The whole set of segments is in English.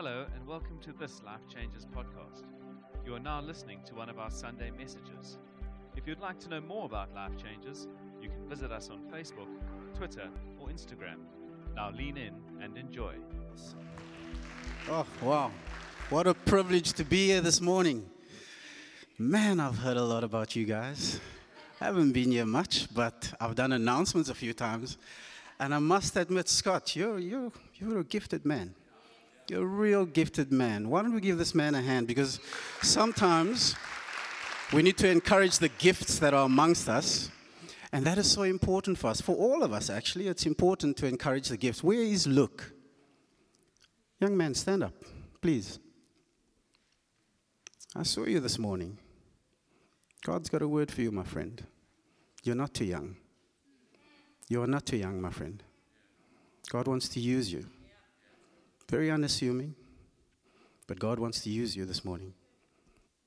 Hello, and welcome to this Life Changes podcast. You are now listening to one of our Sunday messages. If you'd like to know more about Life Changes, you can visit us on Facebook, Twitter, or Instagram. Now lean in and enjoy. Oh, wow. What a privilege to be here this morning. Man, I've heard a lot about you guys. I haven't been here much, but I've done announcements a few times. And I must admit, Scott, you're, you're, you're a gifted man. You're a real gifted man. Why don't we give this man a hand? Because sometimes we need to encourage the gifts that are amongst us. And that is so important for us. For all of us, actually, it's important to encourage the gifts. Where is Luke? Young man, stand up, please. I saw you this morning. God's got a word for you, my friend. You're not too young. You are not too young, my friend. God wants to use you. Very unassuming, but God wants to use you this morning.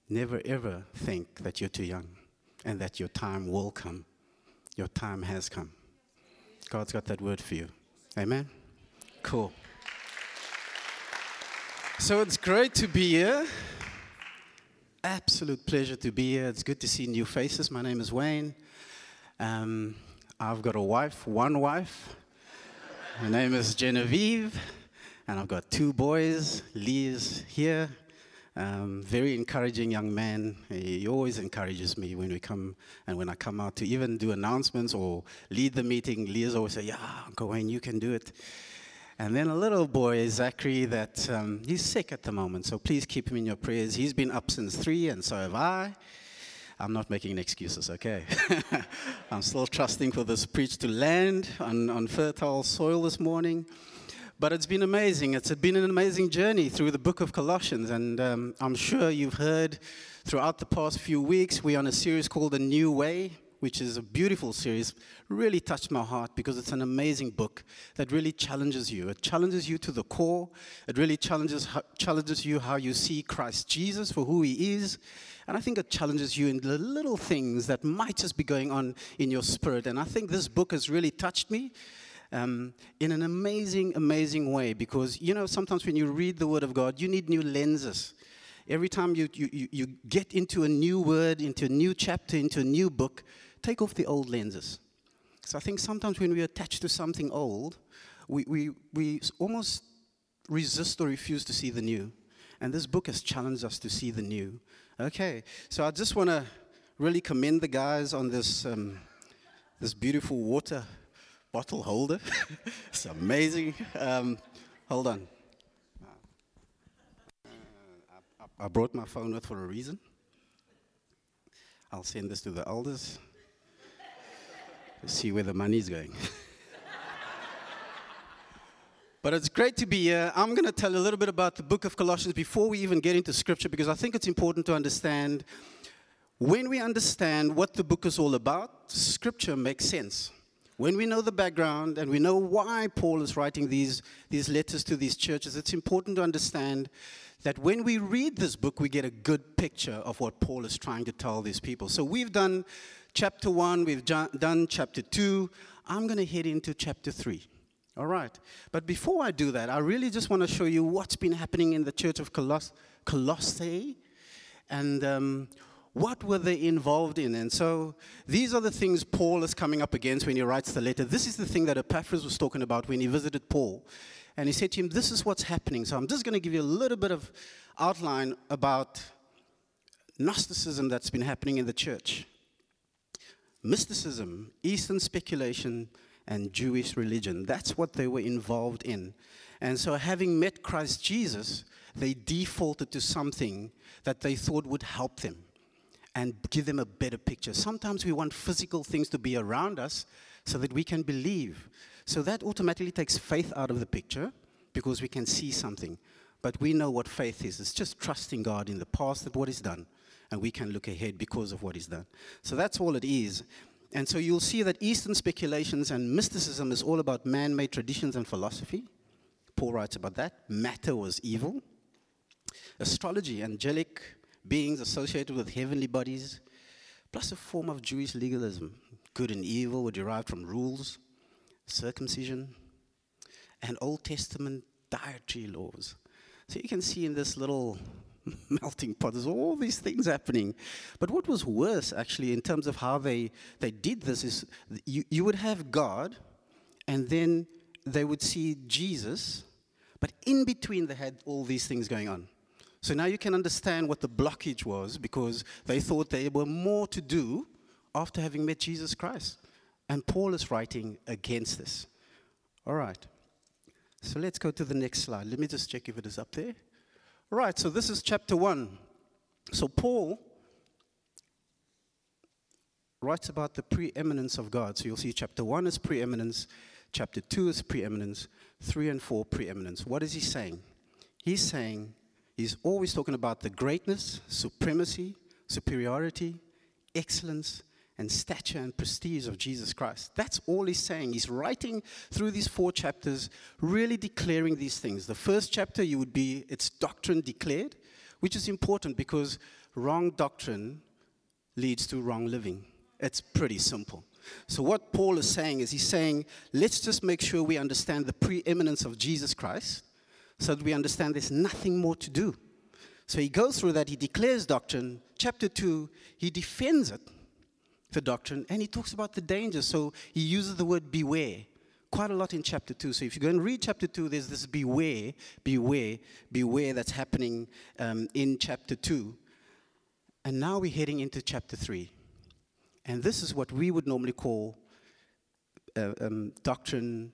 Never ever think that you're too young and that your time will come. Your time has come. God's got that word for you. Amen? Cool. So it's great to be here. Absolute pleasure to be here. It's good to see new faces. My name is Wayne. Um, I've got a wife, one wife. Her name is Genevieve. And I've got two boys. Lee is here. Um, very encouraging young man. He always encourages me when we come and when I come out to even do announcements or lead the meeting. Leah's always say, "Yeah, Uncle Wayne, you can do it." And then a little boy, Zachary, that um, he's sick at the moment, so please keep him in your prayers. He's been up since three, and so have I. I'm not making excuses, okay? I'm still trusting for this preach to land on, on fertile soil this morning. But it's been amazing. It's been an amazing journey through the book of Colossians. And um, I'm sure you've heard throughout the past few weeks, we're on a series called A New Way, which is a beautiful series. Really touched my heart because it's an amazing book that really challenges you. It challenges you to the core. It really challenges, challenges you how you see Christ Jesus for who he is. And I think it challenges you in the little things that might just be going on in your spirit. And I think this book has really touched me um, in an amazing, amazing way because, you know, sometimes when you read the Word of God, you need new lenses. Every time you, you, you get into a new word, into a new chapter, into a new book, take off the old lenses. So I think sometimes when we attach to something old, we, we, we almost resist or refuse to see the new. And this book has challenged us to see the new. Okay, so I just want to really commend the guys on this, um, this beautiful water bottle holder. it's amazing. Um, hold on. Uh, I, I brought my phone with for a reason. I'll send this to the elders see where the money's going. But it's great to be here. I'm going to tell you a little bit about the book of Colossians before we even get into scripture because I think it's important to understand when we understand what the book is all about, scripture makes sense. When we know the background and we know why Paul is writing these, these letters to these churches, it's important to understand that when we read this book, we get a good picture of what Paul is trying to tell these people. So we've done chapter one, we've done chapter two. I'm going to head into chapter three. All right. But before I do that, I really just want to show you what's been happening in the church of Coloss- Colossae and um, what were they involved in? And so these are the things Paul is coming up against when he writes the letter. This is the thing that Epaphras was talking about when he visited Paul. And he said to him, This is what's happening. So I'm just going to give you a little bit of outline about Gnosticism that's been happening in the church. Mysticism, Eastern speculation, and Jewish religion. That's what they were involved in. And so, having met Christ Jesus, they defaulted to something that they thought would help them and give them a better picture. Sometimes we want physical things to be around us so that we can believe. So that automatically takes faith out of the picture because we can see something. But we know what faith is it's just trusting God in the past that what is done, and we can look ahead because of what is done. So that's all it is. And so you'll see that Eastern speculations and mysticism is all about man made traditions and philosophy. Paul writes about that. Matter was evil. Astrology, angelic beings associated with heavenly bodies, plus a form of Jewish legalism. Good and evil were derived from rules, circumcision, and Old Testament dietary laws. So you can see in this little melting pot, there's all these things happening. But what was worse, actually, in terms of how they, they did this, is you, you would have God, and then they would see Jesus, but in between they had all these things going on. So now you can understand what the blockage was because they thought there were more to do after having met Jesus Christ. And Paul is writing against this. All right. So let's go to the next slide. Let me just check if it is up there. All right, so this is chapter 1. So Paul writes about the preeminence of God. So you'll see chapter 1 is preeminence, chapter 2 is preeminence, 3 and 4 preeminence. What is he saying? He's saying he's always talking about the greatness, supremacy, superiority, excellence, and stature and prestige of Jesus Christ. That's all he's saying. He's writing through these four chapters, really declaring these things. The first chapter, you would be its doctrine declared, which is important because wrong doctrine leads to wrong living. It's pretty simple. So, what Paul is saying is he's saying, let's just make sure we understand the preeminence of Jesus Christ so that we understand there's nothing more to do. So, he goes through that, he declares doctrine. Chapter 2, he defends it the doctrine, and he talks about the danger. So he uses the word beware quite a lot in chapter 2. So if you go and read chapter 2, there's this beware, beware, beware that's happening um, in chapter 2. And now we're heading into chapter 3. And this is what we would normally call uh, um, doctrine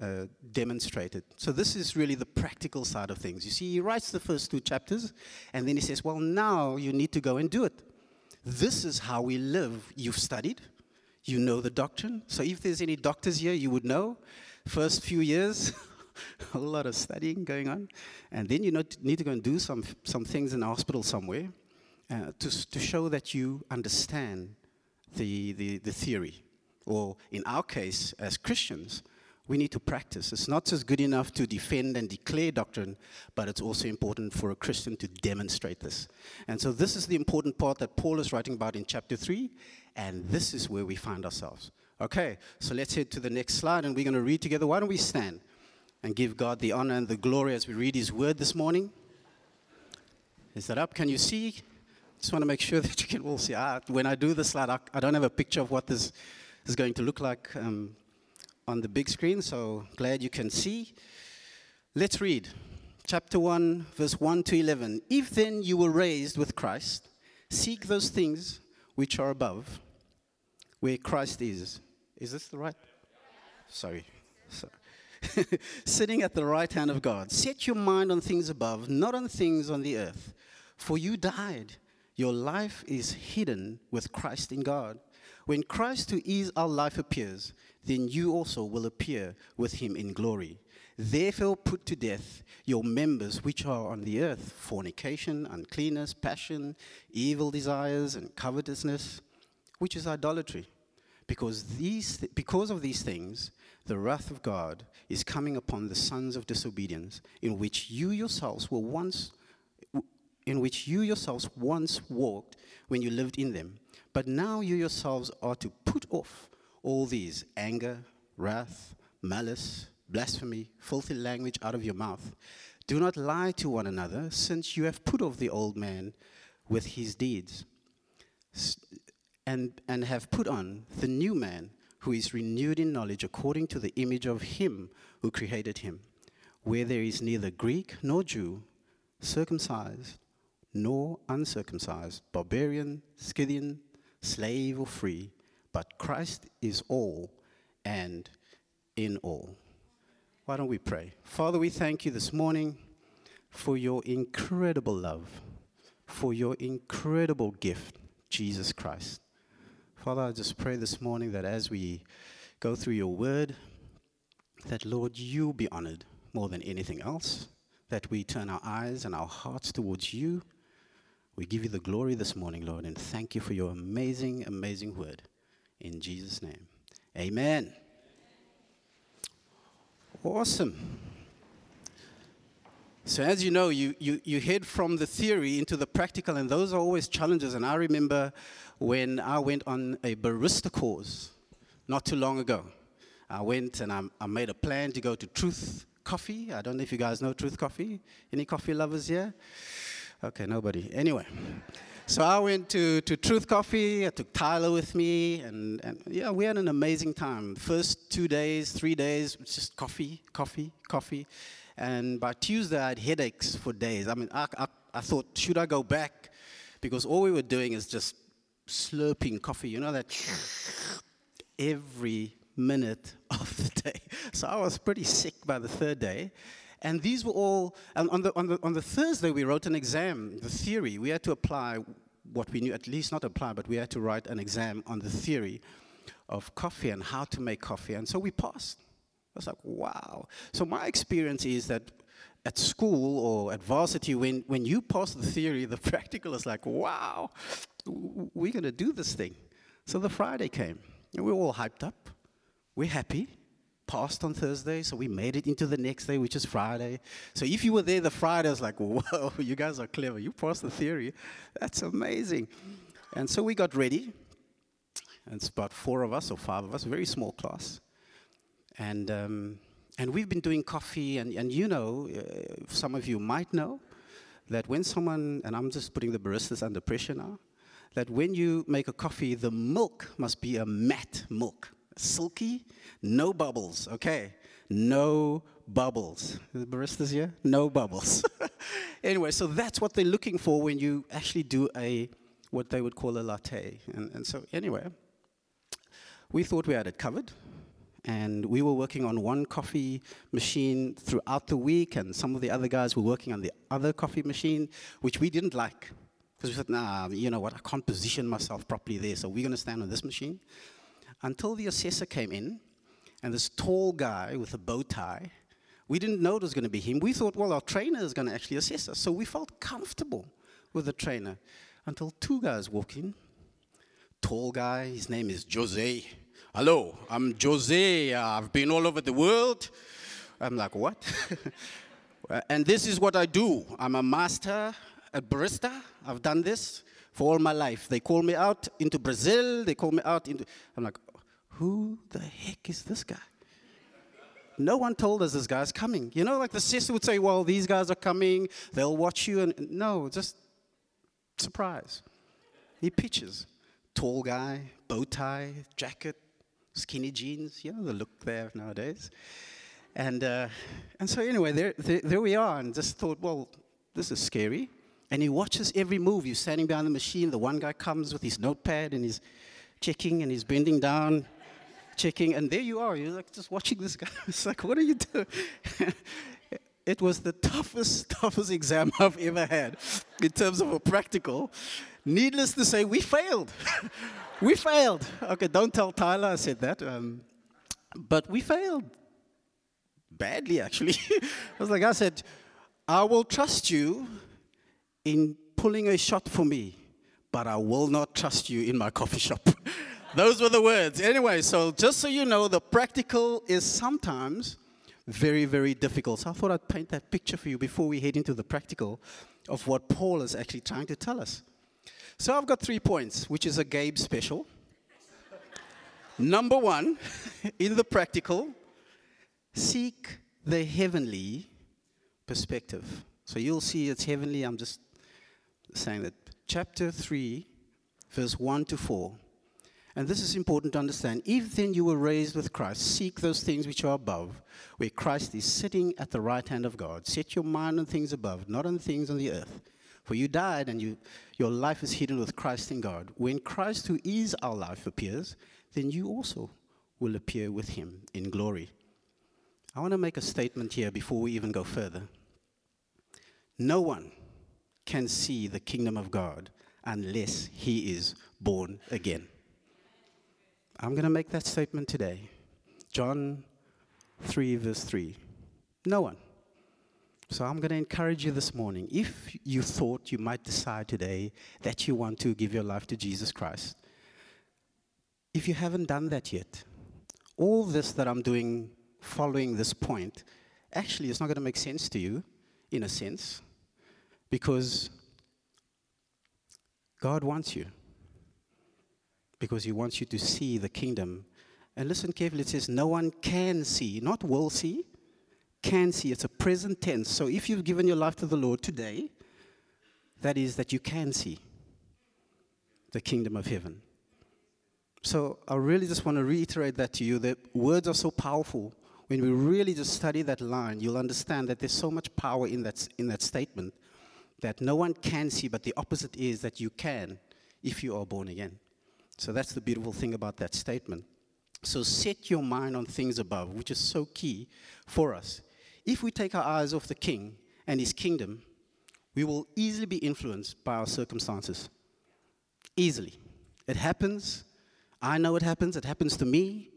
uh, demonstrated. So this is really the practical side of things. You see, he writes the first two chapters, and then he says, well, now you need to go and do it. This is how we live. You've studied, you know the doctrine. So if there's any doctors here, you would know. First few years, a lot of studying going on. And then you need to go and do some, some things in a hospital somewhere uh, to, to show that you understand the, the, the theory. Or in our case, as Christians, we need to practice. It's not just good enough to defend and declare doctrine, but it's also important for a Christian to demonstrate this. And so, this is the important part that Paul is writing about in chapter 3, and this is where we find ourselves. Okay, so let's head to the next slide, and we're going to read together. Why don't we stand and give God the honor and the glory as we read His word this morning? Is that up? Can you see? Just want to make sure that you can all see. Ah, when I do the slide, I, I don't have a picture of what this is going to look like. Um, on the big screen, so glad you can see. Let's read chapter 1, verse 1 to 11. If then you were raised with Christ, seek those things which are above, where Christ is. Is this the right? Sorry. Sorry. Sitting at the right hand of God. Set your mind on things above, not on things on the earth. For you died. Your life is hidden with Christ in God. When Christ, who is our life, appears, then you also will appear with him in glory. Therefore, put to death your members which are on the earth fornication, uncleanness, passion, evil desires, and covetousness, which is idolatry. Because, these th- because of these things, the wrath of God is coming upon the sons of disobedience, in which you yourselves were once, in which you yourselves once walked when you lived in them. But now you yourselves are to put off all these anger, wrath, malice, blasphemy, filthy language out of your mouth. Do not lie to one another, since you have put off the old man with his deeds, and, and have put on the new man, who is renewed in knowledge according to the image of him who created him, where there is neither Greek nor Jew, circumcised nor uncircumcised, barbarian, Scythian, slave or free but Christ is all and in all. Why don't we pray? Father, we thank you this morning for your incredible love, for your incredible gift, Jesus Christ. Father, I just pray this morning that as we go through your word, that Lord, you be honored more than anything else, that we turn our eyes and our hearts towards you. We give you the glory this morning, Lord, and thank you for your amazing, amazing word. In Jesus' name. Amen. Awesome. So, as you know, you, you, you head from the theory into the practical, and those are always challenges. And I remember when I went on a barista course not too long ago. I went and I, I made a plan to go to Truth Coffee. I don't know if you guys know Truth Coffee. Any coffee lovers here? Okay, nobody. Anyway. So I went to, to Truth Coffee. I took Tyler with me, and, and yeah, we had an amazing time. First two days, three days, just coffee, coffee, coffee. And by Tuesday, I had headaches for days. I mean, I, I, I thought, should I go back? Because all we were doing is just slurping coffee. You know that every minute of the day. So I was pretty sick by the third day. And these were all, and on the, on, the, on the Thursday, we wrote an exam, the theory. We had to apply what we knew, at least not apply, but we had to write an exam on the theory of coffee and how to make coffee. And so we passed. I was like, wow. So my experience is that at school or at varsity, when, when you pass the theory, the practical is like, wow, we're going to do this thing. So the Friday came, and we were all hyped up. We're happy passed on Thursday, so we made it into the next day, which is Friday. So if you were there the Friday, I was like, whoa, you guys are clever. You passed the theory. That's amazing. And so we got ready. And it's about four of us or five of us, very small class. And, um, and we've been doing coffee, and, and you know, uh, some of you might know, that when someone, and I'm just putting the baristas under pressure now, that when you make a coffee, the milk must be a matte milk silky, no bubbles. Okay, no bubbles. The baristas here? No bubbles. anyway, so that's what they're looking for when you actually do a what they would call a latte. And, and so anyway, we thought we had it covered. And we were working on one coffee machine throughout the week, and some of the other guys were working on the other coffee machine, which we didn't like. Because we said, nah, you know what, I can't position myself properly there, so we're going to stand on this machine until the assessor came in and this tall guy with a bow tie. We didn't know it was going to be him. We thought, well, our trainer is going to actually assess us. So we felt comfortable with the trainer until two guys walk in. Tall guy, his name is Jose. Hello, I'm Jose. I've been all over the world. I'm like, what? and this is what I do. I'm a master, a barista. I've done this for all my life. They call me out into Brazil. They call me out into. I'm like, who the heck is this guy? No one told us this guy's coming. You know, like the sister would say, well, these guys are coming, they'll watch you. And no, just surprise. He pitches. Tall guy, bow tie, jacket, skinny jeans, you know, the look there nowadays. And, uh, and so, anyway, there, there, there we are, and just thought, well, this is scary. And he watches every move. You're standing behind the machine. The one guy comes with his notepad and he's checking and he's bending down checking, and there you are. You're like just watching this guy. It's like, what are you doing? it was the toughest, toughest exam I've ever had in terms of a practical. Needless to say, we failed. we failed. Okay, don't tell Tyler I said that. Um, but we failed badly, actually. I was like, I said, I will trust you in pulling a shot for me, but I will not trust you in my coffee shop. Those were the words. Anyway, so just so you know, the practical is sometimes very, very difficult. So I thought I'd paint that picture for you before we head into the practical of what Paul is actually trying to tell us. So I've got three points, which is a Gabe special. Number one, in the practical, seek the heavenly perspective. So you'll see it's heavenly. I'm just saying that. Chapter 3, verse 1 to 4. And this is important to understand. If then you were raised with Christ, seek those things which are above, where Christ is sitting at the right hand of God. Set your mind on things above, not on things on the earth. For you died, and you, your life is hidden with Christ in God. When Christ, who is our life, appears, then you also will appear with him in glory. I want to make a statement here before we even go further. No one can see the kingdom of God unless he is born again. I'm going to make that statement today. John 3, verse 3. No one. So I'm going to encourage you this morning. If you thought you might decide today that you want to give your life to Jesus Christ, if you haven't done that yet, all this that I'm doing following this point actually is not going to make sense to you, in a sense, because God wants you because he wants you to see the kingdom. And listen carefully, it says, No one can see, not will see, Can see. It's a present tense. So if you've given your life to the Lord today, that is that you can see the kingdom of heaven. So I really just want to reiterate that to you that words are so powerful. When we really just study that line, you'll understand that there's so much power in that, in that statement that no one can see, but the opposite is that you can if you are born again. So that's the beautiful thing about that statement. So set your mind on things above, which is so key for us. If we take our eyes off the king and his kingdom, we will easily be influenced by our circumstances. Easily. It happens. I know it happens. It happens to me.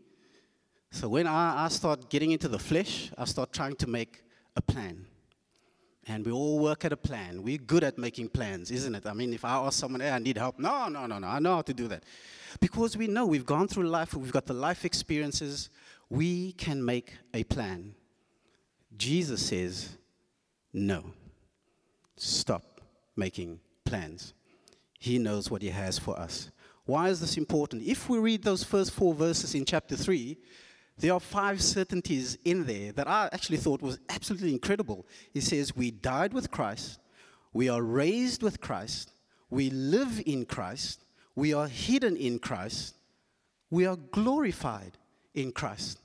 So when I, I start getting into the flesh, I start trying to make a plan. And we all work at a plan. We're good at making plans, isn't it? I mean, if I ask someone, hey, I need help, no, no, no, no, I know how to do that. Because we know we've gone through life, we've got the life experiences, we can make a plan. Jesus says, no, stop making plans. He knows what He has for us. Why is this important? If we read those first four verses in chapter 3, there are five certainties in there that I actually thought was absolutely incredible. He says, We died with Christ, we are raised with Christ, we live in Christ, we are hidden in Christ, we are glorified in Christ.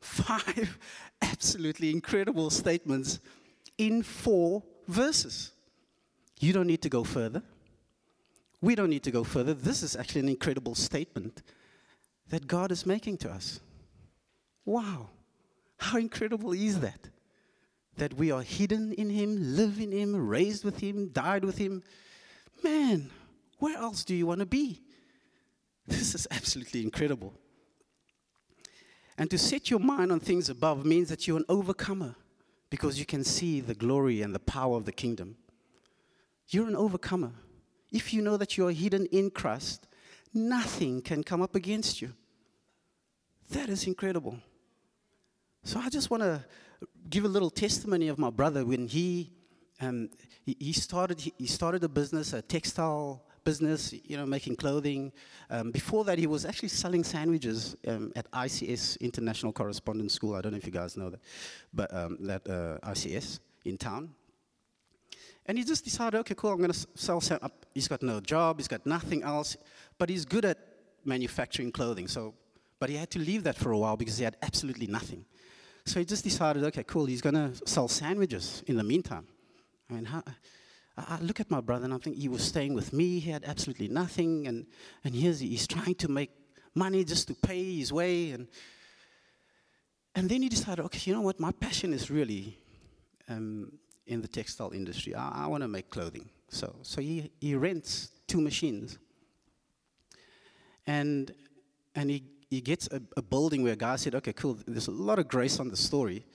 Five absolutely incredible statements in four verses. You don't need to go further. We don't need to go further. This is actually an incredible statement that God is making to us. Wow. How incredible is that? That we are hidden in Him, live in Him, raised with Him, died with Him. Man, where else do you want to be? This is absolutely incredible. And to set your mind on things above means that you're an overcomer because you can see the glory and the power of the kingdom. You're an overcomer. If you know that you are hidden in Christ, nothing can come up against you. That is incredible. So I just want to give a little testimony of my brother when he, um, he, he, started, he started a business, a textile business, you know, making clothing. Um, before that, he was actually selling sandwiches um, at ICS, International Correspondence School. I don't know if you guys know that, but um, that uh, ICS in town. And he just decided, okay, cool, I'm going to sell. Up. He's got no job, he's got nothing else, but he's good at manufacturing clothing. So, but he had to leave that for a while because he had absolutely nothing. So he just decided, okay, cool, he's going to sell sandwiches in the meantime. I mean, how, I look at my brother and I think he was staying with me. He had absolutely nothing, and and here's he's trying to make money just to pay his way, and and then he decided, okay, you know what? My passion is really um, in the textile industry. I, I want to make clothing. So, so he, he rents two machines. And, and he, he gets a, a building where a guy said, okay, cool, there's a lot of grace on the story,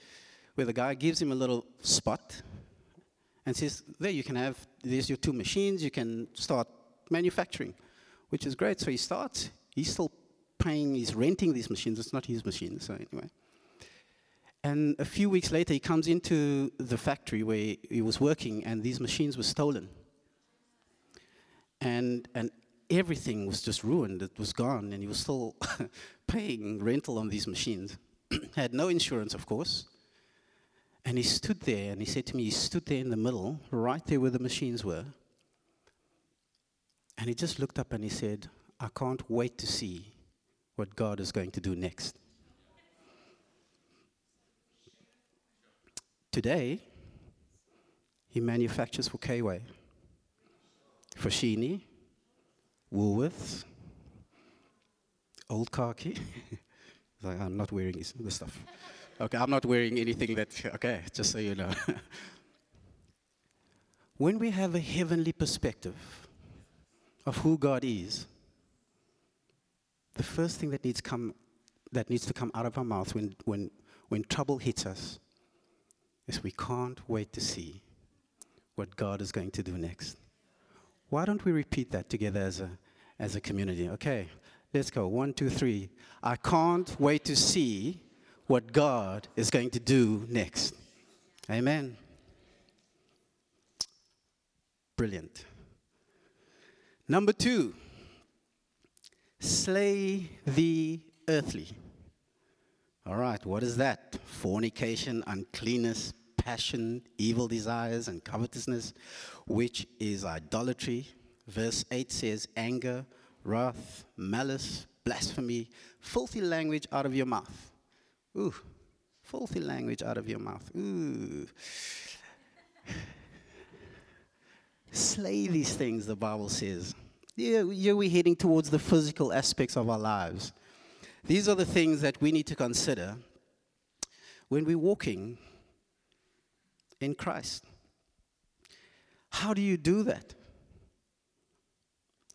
where the guy gives him a little spot and says, there you can have, there's your two machines, you can start manufacturing, which is great. So he starts, he's still paying, he's renting these machines, it's not his machines, so anyway. And a few weeks later, he comes into the factory where he was working, and these machines were stolen. And, and everything was just ruined, it was gone, and he was still paying rental on these machines. Had no insurance, of course. And he stood there, and he said to me, he stood there in the middle, right there where the machines were. And he just looked up and he said, I can't wait to see what God is going to do next. Today, he manufactures for K-Way, for Sheeny, Woolworths, Old Khaki. like, I'm not wearing this, this stuff. Okay, I'm not wearing anything that, okay, just so you know. when we have a heavenly perspective of who God is, the first thing that needs, come, that needs to come out of our mouth when, when, when trouble hits us is we can't wait to see what God is going to do next. Why don't we repeat that together as a, as a community? Okay, let's go. One, two, three. I can't wait to see what God is going to do next. Amen. Brilliant. Number two, slay the earthly. All right, what is that? Fornication, uncleanness, passion, evil desires, and covetousness, which is idolatry. Verse 8 says, anger, wrath, malice, blasphemy, filthy language out of your mouth. Ooh, filthy language out of your mouth. Ooh. Slay these things, the Bible says. Yeah, yeah, we're heading towards the physical aspects of our lives. These are the things that we need to consider when we're walking in Christ. How do you do that?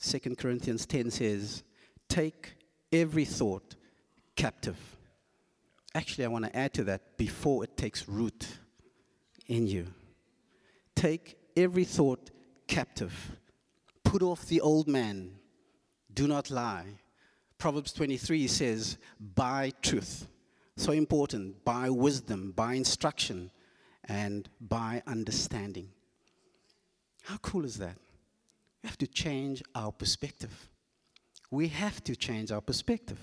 2 Corinthians 10 says, Take every thought captive. Actually, I want to add to that before it takes root in you. Take every thought captive. Put off the old man. Do not lie. Proverbs 23 says, Buy truth. So important. Buy wisdom, buy instruction, and by understanding. How cool is that? We have to change our perspective. We have to change our perspective.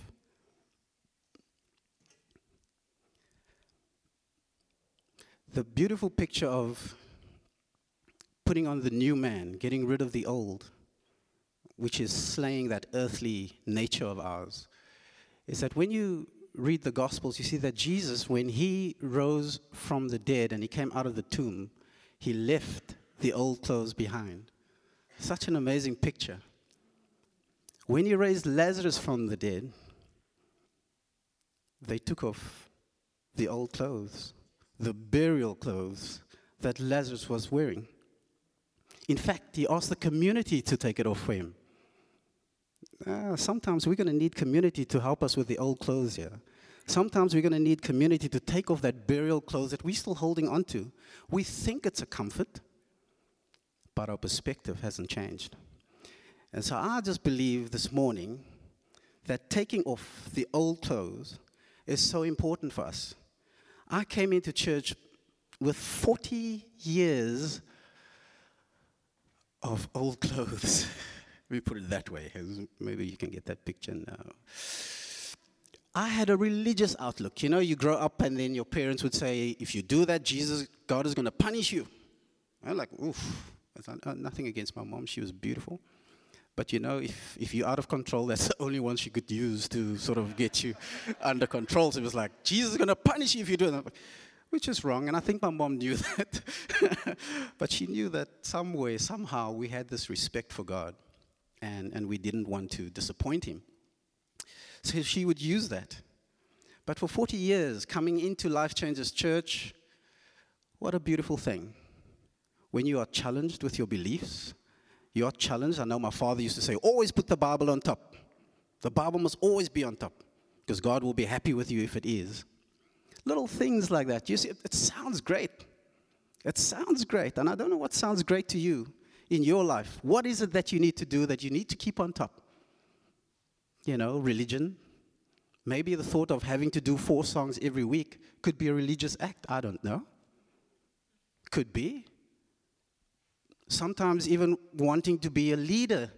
The beautiful picture of putting on the new man, getting rid of the old, which is slaying that earthly nature of ours, is that when you read the Gospels, you see that Jesus, when he rose from the dead and he came out of the tomb, he left the old clothes behind. Such an amazing picture. When he raised Lazarus from the dead, they took off the old clothes, the burial clothes that Lazarus was wearing. In fact, he asked the community to take it off for him. Uh, sometimes we're going to need community to help us with the old clothes here. Sometimes we're going to need community to take off that burial clothes that we're still holding on to. We think it's a comfort, but our perspective hasn't changed. And so I just believe this morning that taking off the old clothes is so important for us. I came into church with 40 years of old clothes. me put it that way. Maybe you can get that picture now. I had a religious outlook. You know, you grow up and then your parents would say, if you do that, Jesus, God is going to punish you. I'm like, oof. Nothing against my mom. She was beautiful. But you know, if, if you're out of control, that's the only one she could use to sort of get you under control. So it was like, Jesus is going to punish you if you do that. Which is wrong. And I think my mom knew that. but she knew that somewhere, somehow, we had this respect for God and, and we didn't want to disappoint him. So she would use that. But for 40 years, coming into Life Changes Church, what a beautiful thing. When you are challenged with your beliefs, you are challenged. I know my father used to say, always put the Bible on top. The Bible must always be on top because God will be happy with you if it is. Little things like that. You see, it, it sounds great. It sounds great. And I don't know what sounds great to you in your life? What is it that you need to do that you need to keep on top? You know, religion. Maybe the thought of having to do four songs every week could be a religious act. I don't know. Could be. Sometimes even wanting to be a leader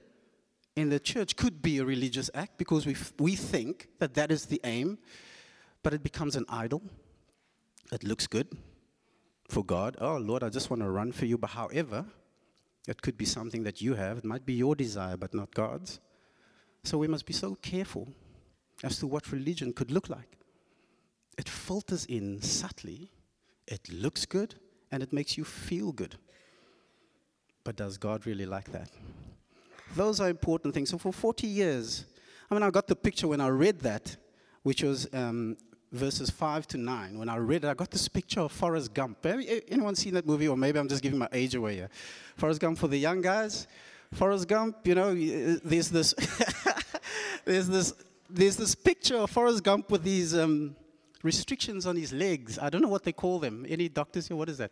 in the church could be a religious act because we, we think that that is the aim, but it becomes an idol. It looks good for God. Oh, Lord, I just want to run for you. But however, it could be something that you have. It might be your desire, but not God's. So we must be so careful as to what religion could look like. It filters in subtly, it looks good, and it makes you feel good. But does God really like that? Those are important things. So for 40 years, I mean, I got the picture when I read that, which was um, verses 5 to 9. When I read it, I got this picture of Forrest Gump. Anyone seen that movie? Or maybe I'm just giving my age away here. Forrest Gump for the young guys. Forrest Gump, you know, there's this, there's this, there's this picture of Forrest Gump with these um, restrictions on his legs. I don't know what they call them. Any doctors here? What is that?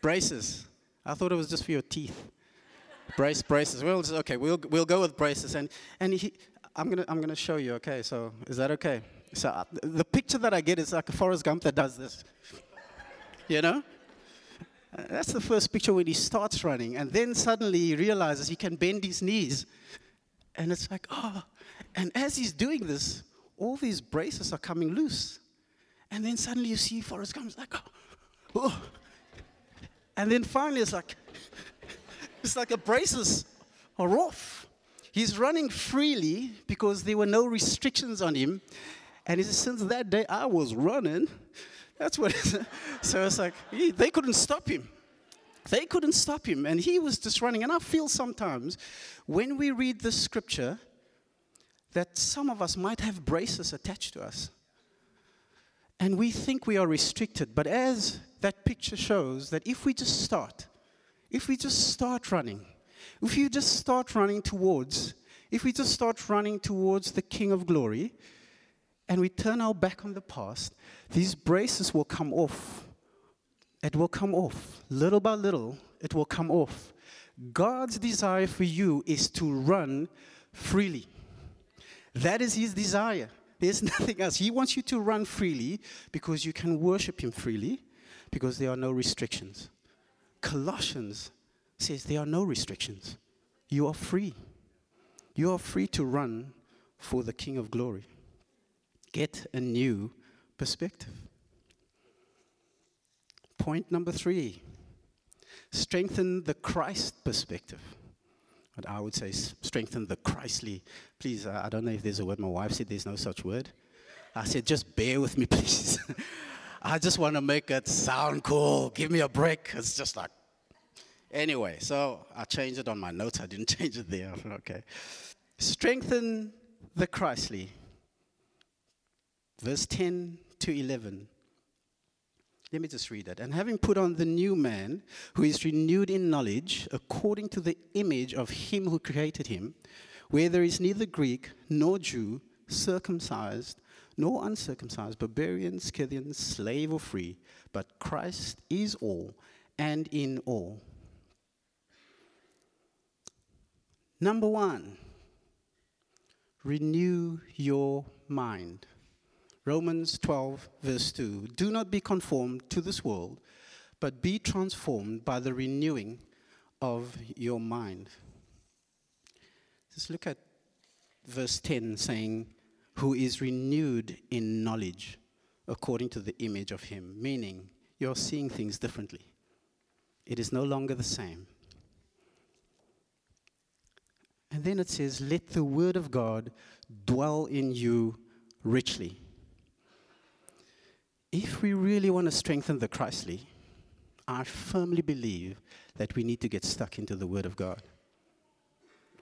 Braces. I thought it was just for your teeth. Brace, braces. Well, okay, we'll, we'll go with braces. And, and he, I'm going to I'm gonna show you, okay? So, is that okay? So uh, the picture that I get is like a Forrest Gump that does this. you know? Uh, that's the first picture when he starts running. And then suddenly he realizes he can bend his knees. And it's like, oh. And as he's doing this, all these braces are coming loose. And then suddenly you see Forrest Gump, like, oh, oh. And then finally it's like, it's like the braces are off. He's running freely because there were no restrictions on him. And he says, since that day I was running. That's what So it's like, he, they couldn't stop him. They couldn't stop him. And he was just running. And I feel sometimes when we read the scripture that some of us might have braces attached to us. And we think we are restricted. But as that picture shows, that if we just start, if we just start running, if you just start running towards, if we just start running towards the King of Glory, and we turn our back on the past, these braces will come off. It will come off. Little by little, it will come off. God's desire for you is to run freely. That is His desire. There's nothing else. He wants you to run freely because you can worship Him freely because there are no restrictions. Colossians says there are no restrictions. You are free. You are free to run for the King of Glory. Get a new perspective. Point number three strengthen the Christ perspective. But I would say strengthen the Christly. Please, uh, I don't know if there's a word. My wife said there's no such word. I said, just bear with me, please. I just want to make it sound cool. Give me a break. It's just like, anyway. So I changed it on my notes. I didn't change it there. Okay. Strengthen the Christly. Verse 10 to 11. Let me just read that. And having put on the new man, who is renewed in knowledge, according to the image of him who created him, where there is neither Greek nor Jew, circumcised nor uncircumcised, barbarian, Scythian, slave or free, but Christ is all and in all. Number one, renew your mind. Romans 12, verse 2. Do not be conformed to this world, but be transformed by the renewing of your mind. Just look at verse 10 saying, who is renewed in knowledge according to the image of him, meaning you're seeing things differently. It is no longer the same. And then it says, Let the word of God dwell in you richly. If we really want to strengthen the Christly, I firmly believe that we need to get stuck into the word of God.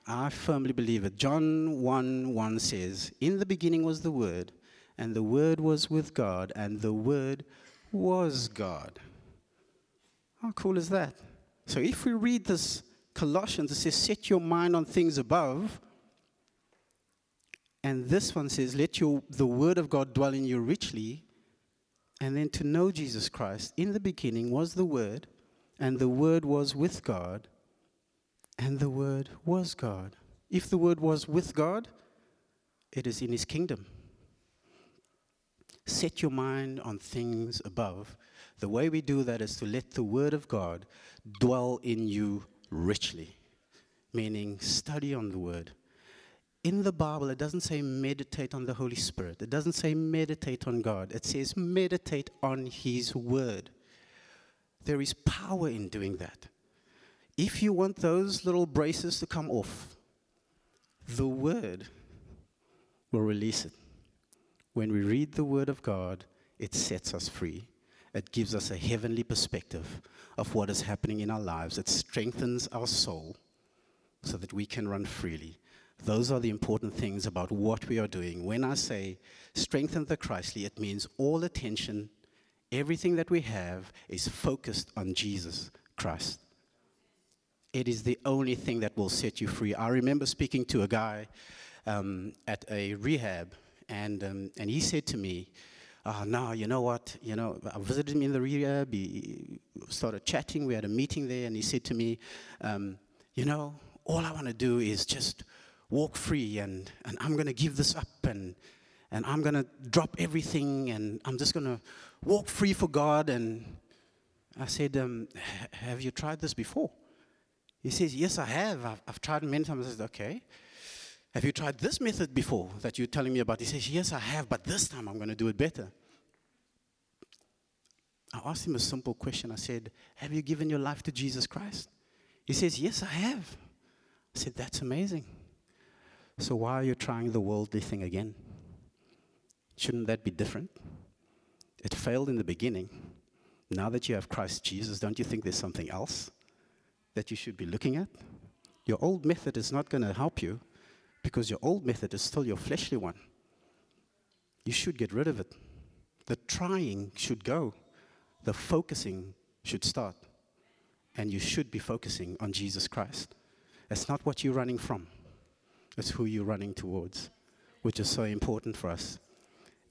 I firmly believe it. John 1 1 says, In the beginning was the Word, and the Word was with God, and the Word was God. How cool is that? So if we read this Colossians, it says, Set your mind on things above. And this one says, Let your, the Word of God dwell in you richly. And then to know Jesus Christ. In the beginning was the Word, and the Word was with God and the Word was God. If the Word was with God, it is in His kingdom. Set your mind on things above. The way we do that is to let the Word of God dwell in you richly, meaning study on the Word. In the Bible, it doesn't say meditate on the Holy Spirit. It doesn't say meditate on God. It says meditate on His Word. There is power in doing that. If you want those little braces to come off, the Word will release it. When we read the Word of God, it sets us free. It gives us a heavenly perspective of what is happening in our lives. It strengthens our soul so that we can run freely. Those are the important things about what we are doing. When I say strengthen the Christly, it means all attention, everything that we have is focused on Jesus Christ. It is the only thing that will set you free. I remember speaking to a guy um, at a rehab, and, um, and he said to me, uh, no, you know what? You know, I visited him in the rehab. He started chatting. We had a meeting there, and he said to me, um, you know, all I want to do is just walk free, and, and I'm going to give this up, and, and I'm going to drop everything, and I'm just going to walk free for God. And I said, um, have you tried this before? He says, Yes, I have. I've, I've tried many times. I said, Okay. Have you tried this method before that you're telling me about? He says, Yes, I have, but this time I'm going to do it better. I asked him a simple question. I said, Have you given your life to Jesus Christ? He says, Yes, I have. I said, That's amazing. So why are you trying the worldly thing again? Shouldn't that be different? It failed in the beginning. Now that you have Christ Jesus, don't you think there's something else that you should be looking at? Your old method is not going to help you because your old method is still your fleshly one. You should get rid of it. The trying should go, the focusing should start. And you should be focusing on Jesus Christ. That's not what you're running from, it's who you're running towards, which is so important for us.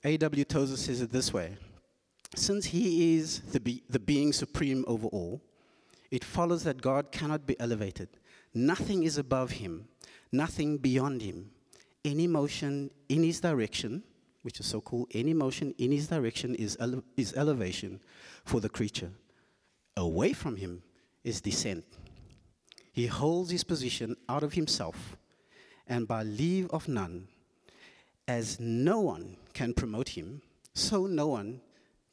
A.W. Tozer says it this way Since he is the, be- the being supreme over all, it follows that God cannot be elevated. Nothing is above him, nothing beyond him. Any motion in his direction, which is so cool, any motion in his direction is, ele- is elevation for the creature. Away from him is descent. He holds his position out of himself, and by leave of none, as no one can promote him, so no one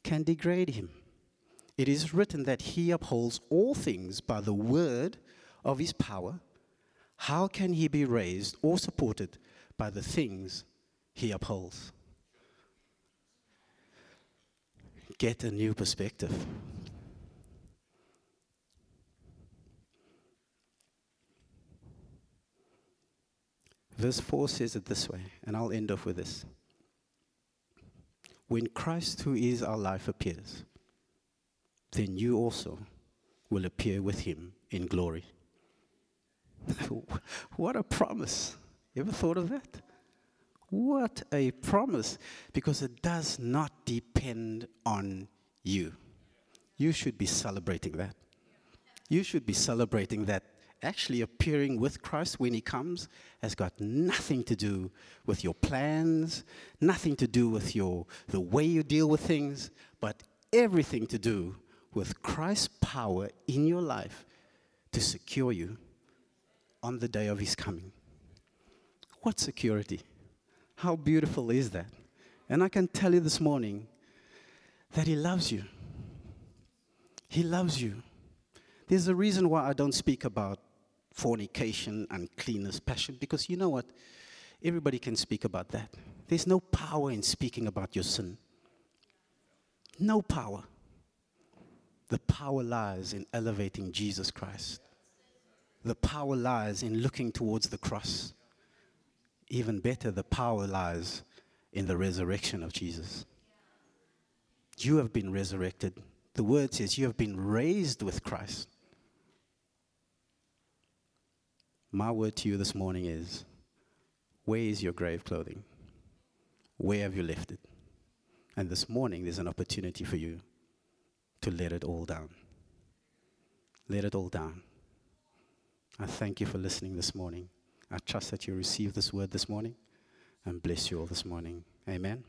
can degrade him. It is written that he upholds all things by the word of his power. How can he be raised or supported by the things he upholds? Get a new perspective. Verse 4 says it this way, and I'll end off with this. When Christ, who is our life, appears, then you also will appear with him in glory. what a promise. You ever thought of that? What a promise. Because it does not depend on you. You should be celebrating that. You should be celebrating that actually appearing with Christ when He comes has got nothing to do with your plans, nothing to do with your, the way you deal with things, but everything to do with Christ's power in your life to secure you on the day of His coming. What security? How beautiful is that? And I can tell you this morning that He loves you. He loves you. There's a reason why I don't speak about fornication, and uncleanness, passion, because you know what? Everybody can speak about that. There's no power in speaking about your sin. No power. The power lies in elevating Jesus Christ. The power lies in looking towards the cross. Even better, the power lies in the resurrection of Jesus. You have been resurrected. The word says you have been raised with Christ. My word to you this morning is where is your grave clothing? Where have you left it? And this morning, there's an opportunity for you to let it all down. Let it all down. I thank you for listening this morning. I trust that you received this word this morning and bless you all this morning. Amen.